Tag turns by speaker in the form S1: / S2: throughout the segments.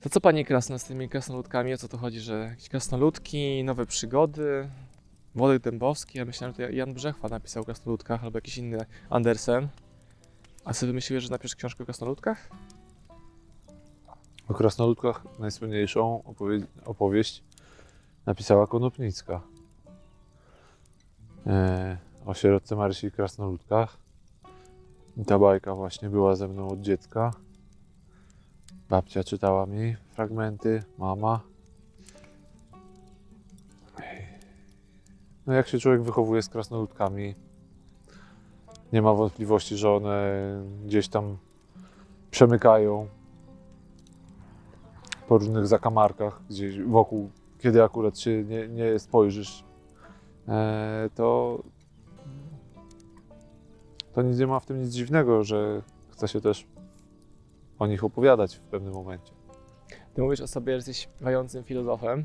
S1: To co Panie Krasno z tymi krasnoludkami? O co to chodzi, że jakieś krasnoludki, nowe przygody, Włodek Dębowski? Ja myślałem, że to Jan Brzechwa napisał o krasnoludkach albo jakiś inny Andersen. A sobie wymyśliłeś, że napiszesz książkę o krasnoludkach?
S2: O krasnoludkach najsłynniejszą opowie- opowieść napisała Konopnicka. E, o sierotce Marysi i krasnoludkach. I ta bajka właśnie była ze mną od dziecka. Babcia czytała mi fragmenty, mama. No jak się człowiek wychowuje z krasnoludkami, nie ma wątpliwości, że one gdzieś tam przemykają po różnych zakamarkach, gdzieś wokół, kiedy akurat się nie, nie spojrzysz, e, to, to nie ma w tym nic dziwnego, że chce się też o nich opowiadać w pewnym momencie.
S1: Ty mówisz o sobie, że jesteś śpiewającym filozofem,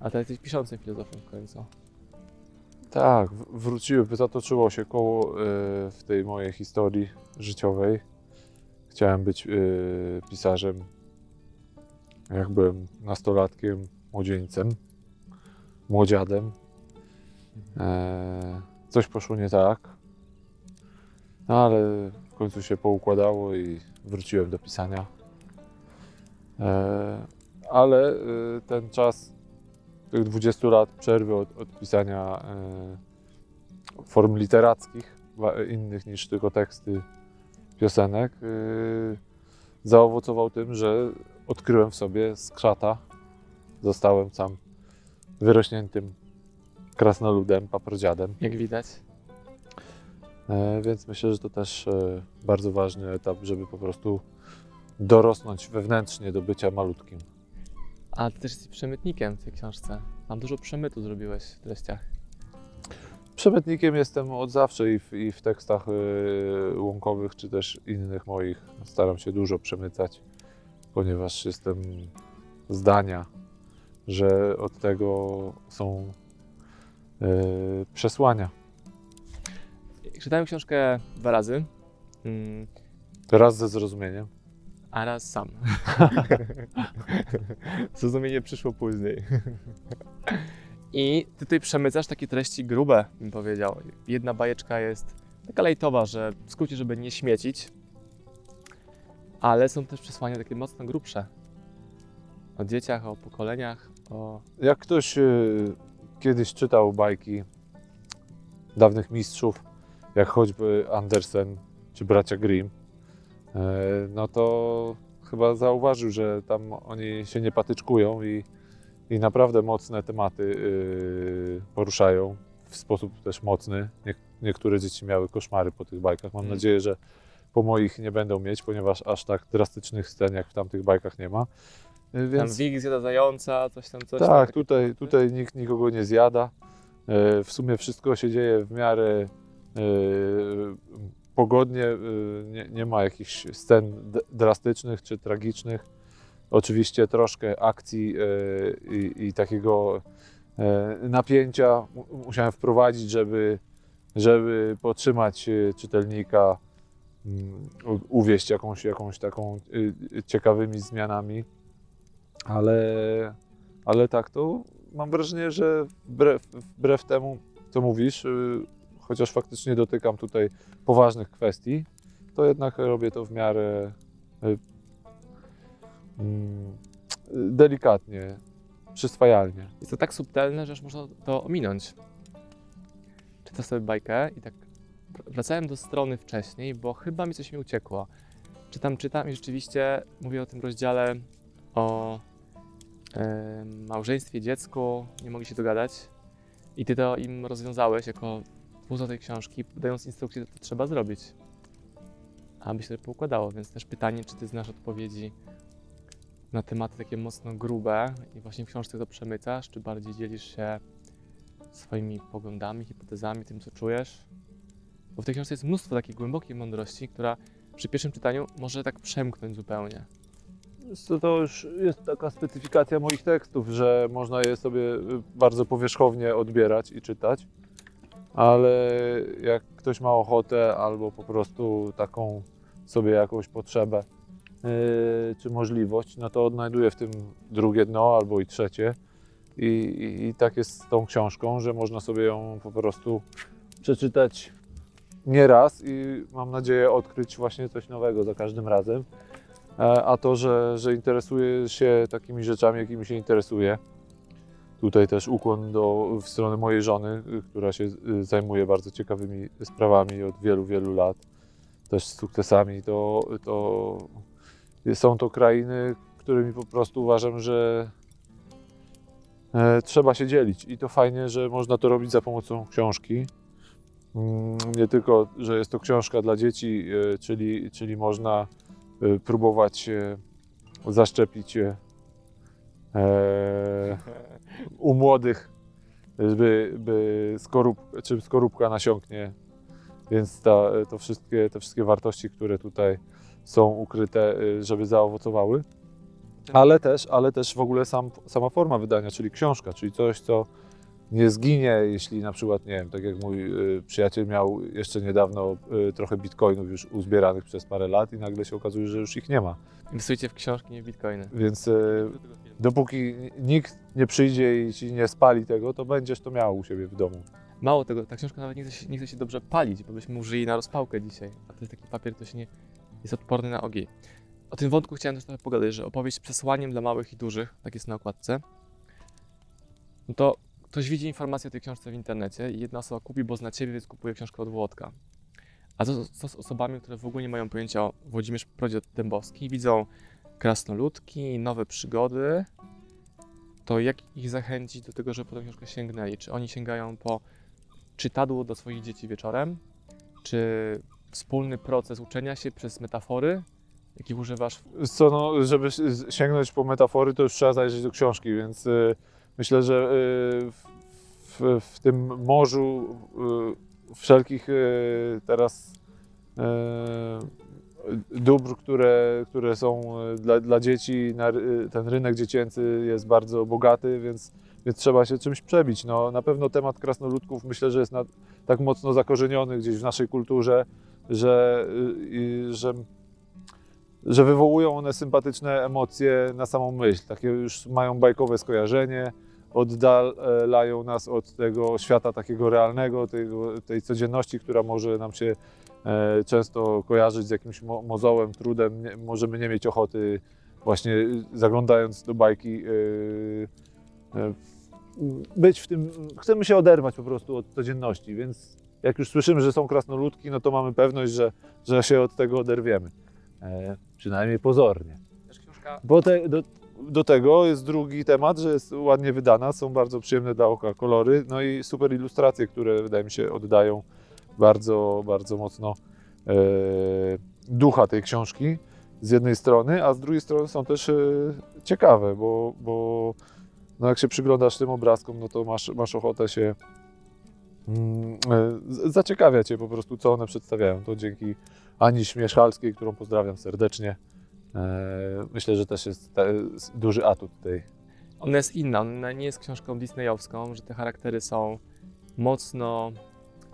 S1: a ty jesteś piszącym filozofem w końcu.
S2: Tak, wróciły, zatoczyło się koło e, w tej mojej historii życiowej. Chciałem być e, pisarzem, jak byłem nastolatkiem, młodzieńcem, młodziadem. E, coś poszło nie tak, no ale w końcu się poukładało i wróciłem do pisania. E, ale e, ten czas tych 20 lat przerwy od, od pisania e, form literackich, innych niż tylko teksty piosenek, zaowocował tym, że odkryłem w sobie skrzata. Zostałem sam wyrośniętym krasnoludem, paprodziadem.
S1: Jak widać.
S2: E, więc myślę, że to też e, bardzo ważny etap, żeby po prostu dorosnąć wewnętrznie do bycia malutkim.
S1: A ty też jesteś przemytnikiem w tej książce. Tam dużo przemytu zrobiłeś w treściach.
S2: Przemytnikiem jestem od zawsze i w, i w tekstach y, łąkowych, czy też innych moich. Staram się dużo przemycać, ponieważ jestem zdania, że od tego są y, przesłania.
S1: Czytałem książkę dwa razy, mm,
S2: Raz ze zrozumieniem.
S1: a raz sam. Zrozumienie przyszło później. I ty tutaj przemycasz takie treści grube, bym powiedział. Jedna bajeczka jest taka lejtowa, że w skrócie, żeby nie śmiecić, ale są też przesłania takie mocno grubsze. O dzieciach, o pokoleniach, o...
S2: Jak ktoś y, kiedyś czytał bajki dawnych mistrzów, jak choćby Andersen czy bracia Grimm, e, no to chyba zauważył, że tam oni się nie patyczkują i, i naprawdę mocne tematy y, poruszają w sposób też mocny. Nie, niektóre dzieci miały koszmary po tych bajkach. Mam
S1: Mm.
S2: nadzieję, że po moich nie będą mieć, ponieważ aż tak drastycznych scen jak w tamtych bajkach nie ma. Y,
S1: Tam wilk zjada zająca, coś tam, coś
S2: tak,
S1: tam.
S2: tutaj, tutaj nikt nikogo nie zjada. E, W sumie wszystko się dzieje w miarę pogodnie. e, Nie, nie ma jakichś scen drastycznych czy tragicznych. Oczywiście troszkę akcji e, i, i takiego napięcia mu- musiałem wprowadzić, żeby, żeby podtrzymać czytelnika, mm, uwieść jakąś, jakąś taką ciekawymi zmianami. Ale ale tak, to mam wrażenie, że wbrew, wbrew temu, co mówisz, chociaż faktycznie dotykam tutaj poważnych kwestii, to jednak robię to w miarę y, mm, delikatnie, przyswajalnie.
S1: Jest to tak subtelne, że aż można to ominąć. Czytam sobie bajkę i tak wr- wracałem do strony wcześniej, bo chyba mi coś mi uciekło. Czytam, czytam i rzeczywiście mówię o tym rozdziale o małżeństwie, dziecku, nie mogli się dogadać. I ty to im rozwiązałeś jako twórca tej książki, dając instrukcję, to trzeba zrobić. Aby się to poukładało, więc też pytanie, czy ty znasz odpowiedzi na tematy takie mocno grube i właśnie w książce to przemycasz, czy bardziej dzielisz się swoimi poglądami, hipotezami, tym, co czujesz? Bo w tej książce jest mnóstwo takiej głębokiej mądrości, która przy pierwszym czytaniu może tak przemknąć zupełnie.
S2: To, to już jest taka specyfikacja moich tekstów, że można je sobie y, bardzo powierzchownie odbierać i czytać, ale jak ktoś ma ochotę albo po prostu taką sobie jakąś potrzebę czy możliwość, no to odnajduję w tym drugie dno albo i trzecie. I, i, I tak jest z tą książką, że można sobie ją po prostu przeczytać nie raz i mam nadzieję odkryć właśnie coś nowego za każdym razem. E, A to, że, że interesuję się takimi rzeczami, jakimi się interesuję. Tutaj też ukłon do, w stronę mojej żony, y, która się y, zajmuje bardzo ciekawymi sprawami od wielu, wielu lat, też z sukcesami. To, to są to krainy, którymi po prostu uważam, że e, trzeba się dzielić. I to fajnie, że można to robić za pomocą książki. Mm, Nie tylko, że jest to książka dla dzieci, e, czyli, czyli można e, próbować zaszczepić u młodych, by, by skorup, czym skorupka nasiąknie. Więc ta, to wszystkie, te wszystkie wartości, które tutaj są ukryte, y, żeby zaowocowały. Ale też, ale też w ogóle sam, sama forma wydania, czyli książka, czyli coś, co nie zginie, jeśli na przykład, nie wiem, tak jak mój y, przyjaciel miał jeszcze niedawno y, trochę bitcoinów już uzbieranych przez parę lat i nagle się okazuje, że już ich nie ma.
S1: Inwestujcie w książki, nie w bitcoiny.
S2: Więc y, dopóki nikt nie przyjdzie i ci nie spali tego, to będziesz to miał u siebie w domu.
S1: Mało tego, ta książka nawet nie chce, się, nie chce się dobrze palić, bo byśmy użyli na rozpałkę dzisiaj. A to jest taki papier, który się nie, jest odporny na ogień. O tym wątku chciałem też trochę pogadać, że opowieść z przesłaniem dla małych i dużych, tak jest na okładce, no to ktoś widzi informację o tej książce w internecie i jedna osoba kupi, bo zna Ciebie, więc kupuje książkę od Włodka. A co, co z osobami, które w ogóle nie mają pojęcia o Włodzimierz Prodzie Dębowski, widzą krasnoludki, nowe przygody, to jak ich zachęcić do tego, żeby po tę książkę sięgnęli? Czy oni sięgają po czytadło do swoich dzieci wieczorem? Czy wspólny proces uczenia się przez metafory, jakich używasz?
S2: Co, no, żeby sięgnąć po metafory, to już trzeba zajrzeć do książki, więc y, myślę, że y, w, w, tym morzu y, wszelkich y, teraz dóbr, które, które są dla, dla dzieci, ten rynek dziecięcy jest bardzo bogaty, więc, więc trzeba się czymś przebić. No, na pewno temat krasnoludków myślę, że jest na, tak mocno zakorzeniony gdzieś w naszej kulturze, że, że że wywołują one sympatyczne emocje na samą myśl. Takie już mają bajkowe skojarzenie, oddalają nas od tego świata takiego realnego, tego, tej codzienności, która może nam się e, często kojarzyć z jakimś mo mozołem, trudem. Nie, możemy nie mieć ochoty właśnie zaglądając do bajki y, e, być w tym, chcemy się oderwać po prostu od codzienności, więc jak już słyszymy, że są krasnoludki, no to mamy pewność, że, że się od tego oderwiemy. E, przynajmniej pozornie. Bo te, do, do tego jest drugi temat, że jest ładnie wydana, są bardzo przyjemne dla oka kolory, no i super ilustracje, które wydaje mi się oddają bardzo, bardzo mocno e, ducha tej książki z jednej strony, a z drugiej strony są też e, ciekawe, bo, bo no jak się przyglądasz tym obrazkom, no to masz, masz ochotę się zaciekawia Cię po prostu, co one przedstawiają. To dzięki Ani Śmieszalskiej, którą pozdrawiam serdecznie. E, Myślę, że też jest te, duży atut tej.
S1: Ona jest inna, ona nie jest książką disneyowską, że te charaktery są mocno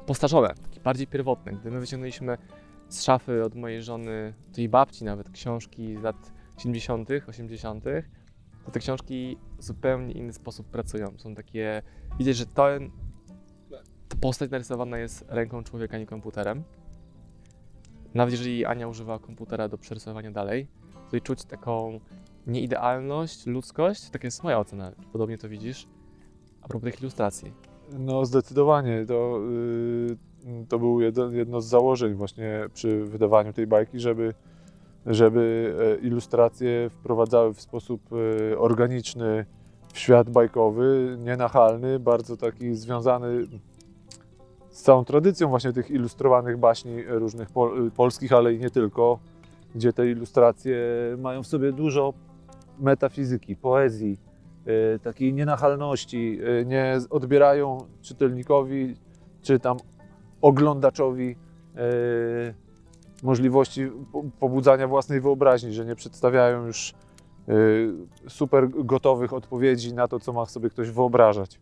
S1: postarzone, takie bardziej pierwotne. Gdy my wyciągnęliśmy z szafy od mojej żony, tej babci nawet, książki z lat 70., 80., to te książki w zupełnie inny sposób pracują. Są takie, widać, że ten, postać narysowana jest ręką człowieka, nie komputerem. Nawet jeżeli Ania używa komputera do przerysowania dalej, to czuć taką nieidealność, ludzkość. Tak jest moja ocena. Podobnie to widzisz. A propos tych ilustracji.
S2: No zdecydowanie, to, y, to było jedno, jedno z założeń właśnie przy wydawaniu tej bajki, żeby, żeby e, ilustracje wprowadzały w sposób e, organiczny w świat bajkowy, nienachalny, bardzo taki związany z całą tradycją właśnie tych ilustrowanych baśni różnych pol, polskich, ale i nie tylko, gdzie te ilustracje mają w sobie dużo metafizyki, poezji, e, takiej nienachalności, e, nie odbierają czytelnikowi czy tam oglądaczowi e, możliwości po- pobudzania własnej wyobraźni, że nie przedstawiają już e, super gotowych odpowiedzi na to, co ma sobie ktoś wyobrażać.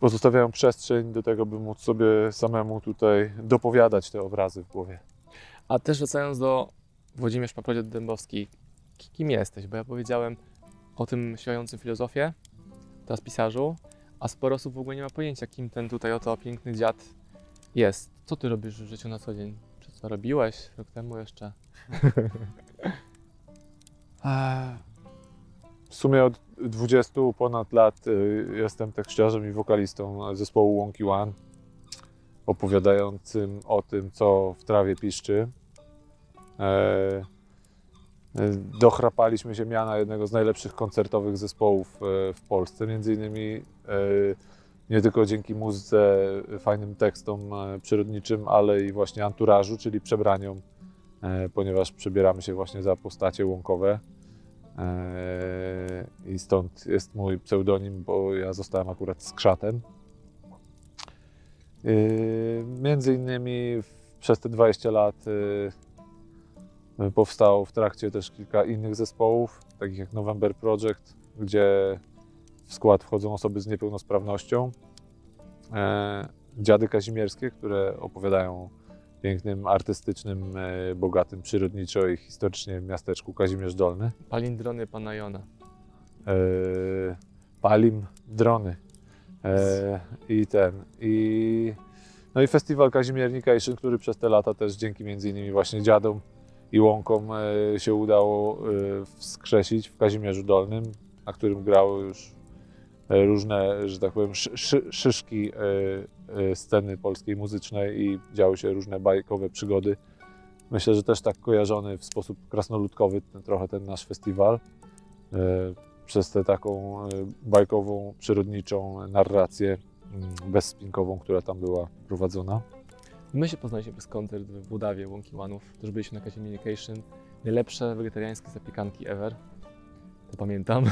S2: Pozostawiają przestrzeń do tego, by móc sobie samemu tutaj dopowiadać te obrazy w głowie.
S1: A też wracając do Włodzimierz Paprodziot Dębowski, ki- kim jesteś? Bo ja powiedziałem o tym śpiewającym filozofię, teraz pisarzu, a sporo osób w ogóle nie ma pojęcia, kim ten tutaj oto piękny dziad jest. Co ty robisz w życiu na co dzień? Czy co robiłeś rok temu jeszcze?
S2: W sumie od 20 ponad lat y, jestem tekściarzem i wokalistą zespołu Wonky One, opowiadającym o tym, co w trawie piszczy. E, e, Dochrapaliśmy się miana jednego z najlepszych koncertowych zespołów e, w Polsce, między innymi nie tylko dzięki muzyce, fajnym tekstom przyrodniczym, ale i właśnie anturażu, czyli przebraniom, ponieważ przebieramy się właśnie za postacie łąkowe. Eee, I stąd jest mój pseudonim, bo ja zostałem akurat skrzatem. Eee, Między innymi przez te 20 lat eee, powstało w trakcie też kilka innych zespołów, takich jak November Project, gdzie w skład wchodzą osoby z niepełnosprawnością. Dziady Kazimierskie, które opowiadają pięknym, artystycznym, e, bogatym przyrodniczo i historycznie miasteczku Kazimierz Dolny.
S1: Palindrony pana Jona.
S2: e, palim drony e, i ten i no i festiwal Kazimiernikation, który przez te lata też dzięki między innymi właśnie dziadom i łąkom e, się udało e, wskrzesić w Kazimierzu Dolnym, na którym grały już różne, że tak powiem, szy, szy, szyszki e, e, sceny polskiej muzycznej i działy się różne bajkowe przygody. Myślę, że też tak kojarzony w sposób krasnoludkowy ten, trochę ten nasz festiwal. E, przez tę taką bajkową, przyrodniczą narrację mm, bezspinkową, która tam była prowadzona.
S1: My się poznaliśmy przez koncert w Budawie Łąki Łanów. Też byliśmy na Kazimiernication. Najlepsze wegetariańskie zapiekanki ever. To pamiętam.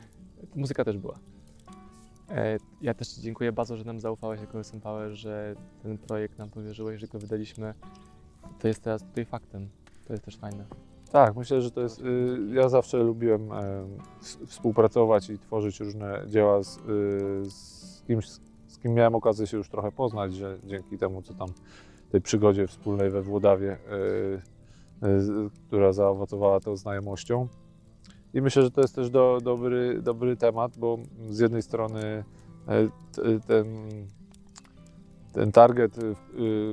S1: Muzyka też była. E, Ja też Ci dziękuję bardzo, że nam zaufałeś jako SM Power, że ten projekt nam powierzyłeś, że go wydaliśmy. To jest teraz tutaj faktem. To jest też fajne.
S2: Tak, myślę, że to jest. y, Ja zawsze lubiłem e, współpracować i tworzyć różne dzieła z, y, z kimś, z kim miałem okazję się już trochę poznać, że dzięki temu, co tam tej przygodzie wspólnej we Włodawie, y, która zaowocowała tą znajomością. I myślę, że to jest też do, dobry, dobry temat, bo z jednej strony e, ten, ten target, y,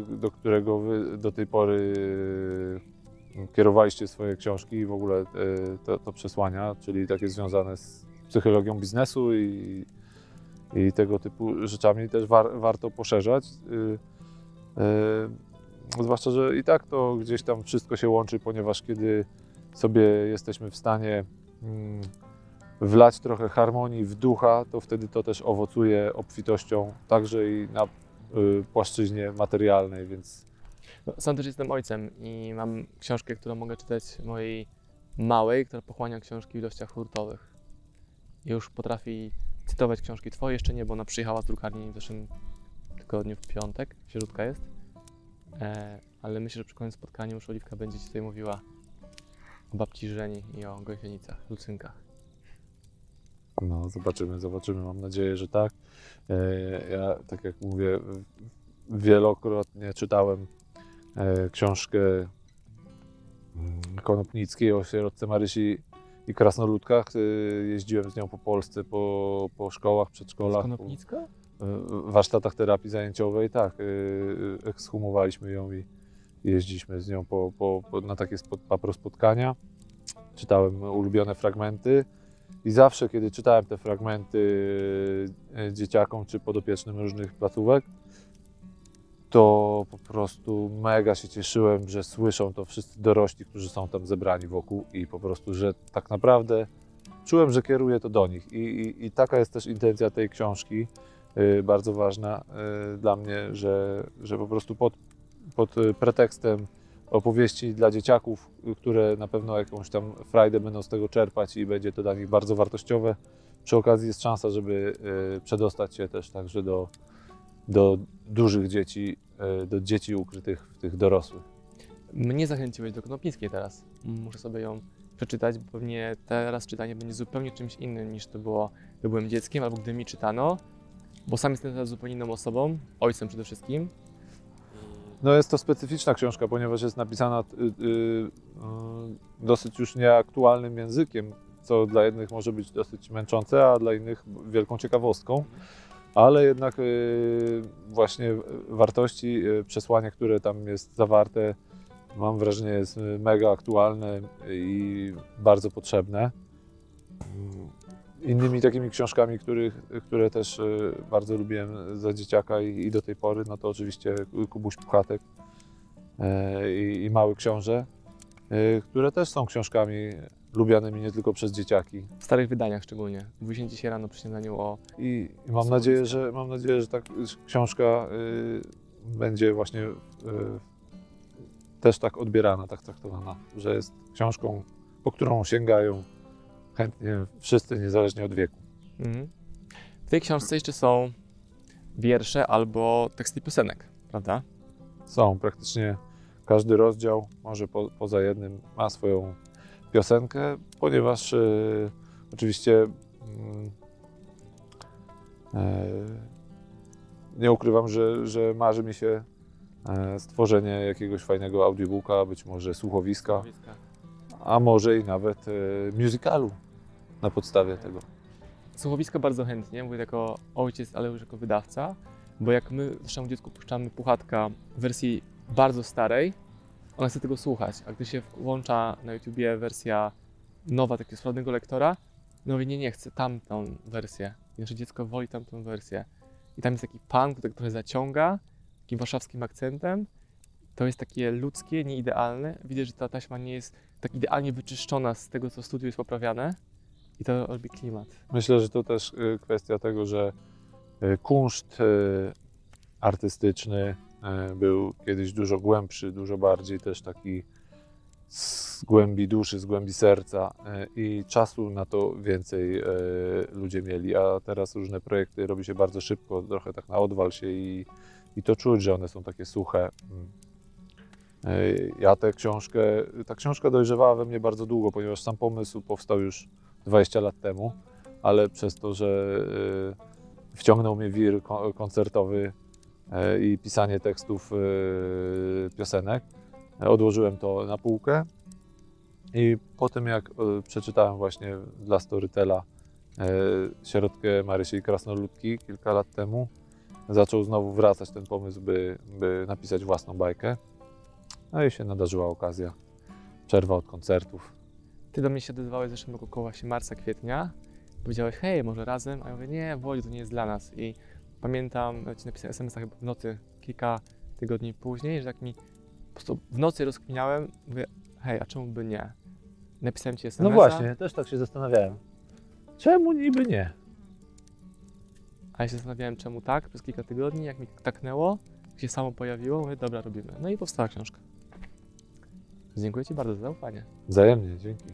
S2: do którego wy do tej pory y, kierowaliście swoje książki i w ogóle y, to, to przesłania, czyli takie związane z psychologią biznesu i, i tego typu rzeczami też war, warto poszerzać. Y, y, Zwłaszcza, że i tak to gdzieś tam wszystko się łączy, ponieważ kiedy sobie jesteśmy w stanie wlać trochę harmonii w ducha, to wtedy to też owocuje obfitością także i na y, płaszczyźnie materialnej, więc
S1: No, sam też jestem ojcem i mam książkę, którą mogę czytać mojej małej, która pochłania książki w ilościach hurtowych. Już potrafi cytować książki twoje, jeszcze nie, bo ona przyjechała z drukarni w zeszłym tygodniu, w piątek, sierzutka jest. E, ale myślę, że przy kolejnym spotkaniu już Oliwka będzie ci tutaj mówiła o babci Żeni i o gąsienicach, lucynkach.
S2: No, zobaczymy, zobaczymy. Mam nadzieję, że tak. E, Ja, tak jak mówię, wielokrotnie czytałem e, książkę mm, Konopnickiej o sierotce Marysi i krasnoludkach. E, Jeździłem z nią po Polsce, po, po szkołach, przedszkolach,
S1: Konopnicka?
S2: warsztatach terapii zajęciowej. Tak, ekshumowaliśmy ją i jeździliśmy z nią po, po, po, na takie spot, papro spotkania. Czytałem ulubione fragmenty. I zawsze, kiedy czytałem te fragmenty e, dzieciakom czy podopiecznym różnych placówek, to po prostu mega się cieszyłem, że słyszą to wszyscy dorośli, którzy są tam zebrani wokół i po prostu, że tak naprawdę czułem, że kieruję to do nich. I, i, i taka jest też intencja tej książki, e, bardzo ważna e, dla mnie, że, że po prostu pod, pod e, pretekstem opowieści dla dzieciaków, które na pewno jakąś tam frajdę będą z tego czerpać i będzie to dla nich bardzo wartościowe. Przy okazji jest szansa, żeby e, przedostać się też także do, do dużych dzieci, e, do dzieci ukrytych w tych dorosłych.
S1: Mnie zachęciłeś do Konopnickiej teraz. Muszę sobie ją przeczytać, bo pewnie teraz czytanie będzie zupełnie czymś innym niż to było, gdy byłem dzieckiem albo gdy mi czytano, bo sam jestem teraz zupełnie inną osobą, ojcem przede wszystkim.
S2: No jest to specyficzna książka, ponieważ jest napisana y, y, y, dosyć już nieaktualnym językiem, co dla jednych może być dosyć męczące, a dla innych wielką ciekawostką. Ale jednak y, właśnie wartości, y, przesłanie, które tam jest zawarte, mam wrażenie jest mega aktualne i bardzo potrzebne. Innymi takimi książkami, których, które też y, bardzo lubiłem za dzieciaka i, i do tej pory, no to oczywiście Kubuś Puchatek e, i, i Mały Książę, y, które też są książkami lubianymi nie tylko przez dzieciaki.
S1: W starych wydaniach szczególnie. Mówiliśmy dzisiaj rano przy śniadaniu o
S2: I, i mam, nadzieję, że, mam nadzieję, że ta książka y, będzie właśnie y, też tak odbierana, tak traktowana, że jest książką, po którą sięgają chętnie wszyscy, niezależnie od wieku.
S1: Mhm. W tej książce jeszcze są wiersze albo teksty piosenek, prawda?
S2: Są praktycznie każdy rozdział, może po, poza jednym, ma swoją piosenkę, ponieważ e, oczywiście e, nie ukrywam, że, że marzy mi się e, stworzenie jakiegoś fajnego audiobooka, być może słuchowiska, a może i nawet e, musicalu na podstawie tego.
S1: Słuchowisko bardzo chętnie, mówię jako ojciec, ale już jako wydawca, bo jak my naszemu dziecku puszczamy puchatka w wersji bardzo starej, ona chce tego słuchać, a gdy się włącza na YouTubie wersja nowa takiego sławnego lektora, no mówi, nie, nie, chcę tamtą wersję. I nasze dziecko woli tamtą wersję. I tam jest taki pan, który trochę zaciąga, takim warszawskim akcentem. To jest takie ludzkie, nieidealne. Widać, że ta taśma nie jest tak idealnie wyczyszczona z tego, co w studiu jest poprawiane. I to robi klimat.
S2: Myślę, że to też y, kwestia tego, że y, kunszt y, artystyczny był kiedyś dużo głębszy, dużo bardziej też taki z głębi duszy, z głębi serca i czasu na to więcej ludzie mieli, a teraz różne projekty robi się bardzo szybko, trochę tak na odwal się i, i to czuć, że one są takie suche. Mm. Ja tę książkę, ta książka dojrzewała we mnie bardzo długo, ponieważ sam pomysł powstał już 20 lat temu, ale przez to, że y, wciągnął mnie wir ko- koncertowy y, i pisanie tekstów y, piosenek, odłożyłem to na półkę i po tym jak przeczytałem właśnie dla Storytela Środkę Marysi Krasnoludki kilka lat temu, zaczął znowu wracać ten pomysł, by, by napisać własną bajkę. No i się nadarzyła okazja. Przerwa od koncertów.
S1: Ty do mnie się odezwałeś zeszłym roku koło właśnie marca, kwietnia. Powiedziałeś, hej, może razem? A ja mówię, nie, Woli, to nie jest dla nas. I pamiętam, ci napisałem SMS-a chyba w nocy, kilka tygodni później, że tak mi po prostu w nocy rozkminiałem, mówię, hej, a czemu by nie? Napisałem ci SMS-a,
S3: No właśnie, też tak się zastanawiałem. Czemu niby nie?
S1: a ja się zastanawiałem, czemu tak, przez kilka tygodni, jak mi taknęło, się samo pojawiło, mówię, dobra, robimy. No i powstała książka. Dziękuję Ci bardzo za zaufanie.
S2: Wzajemnie, dzięki.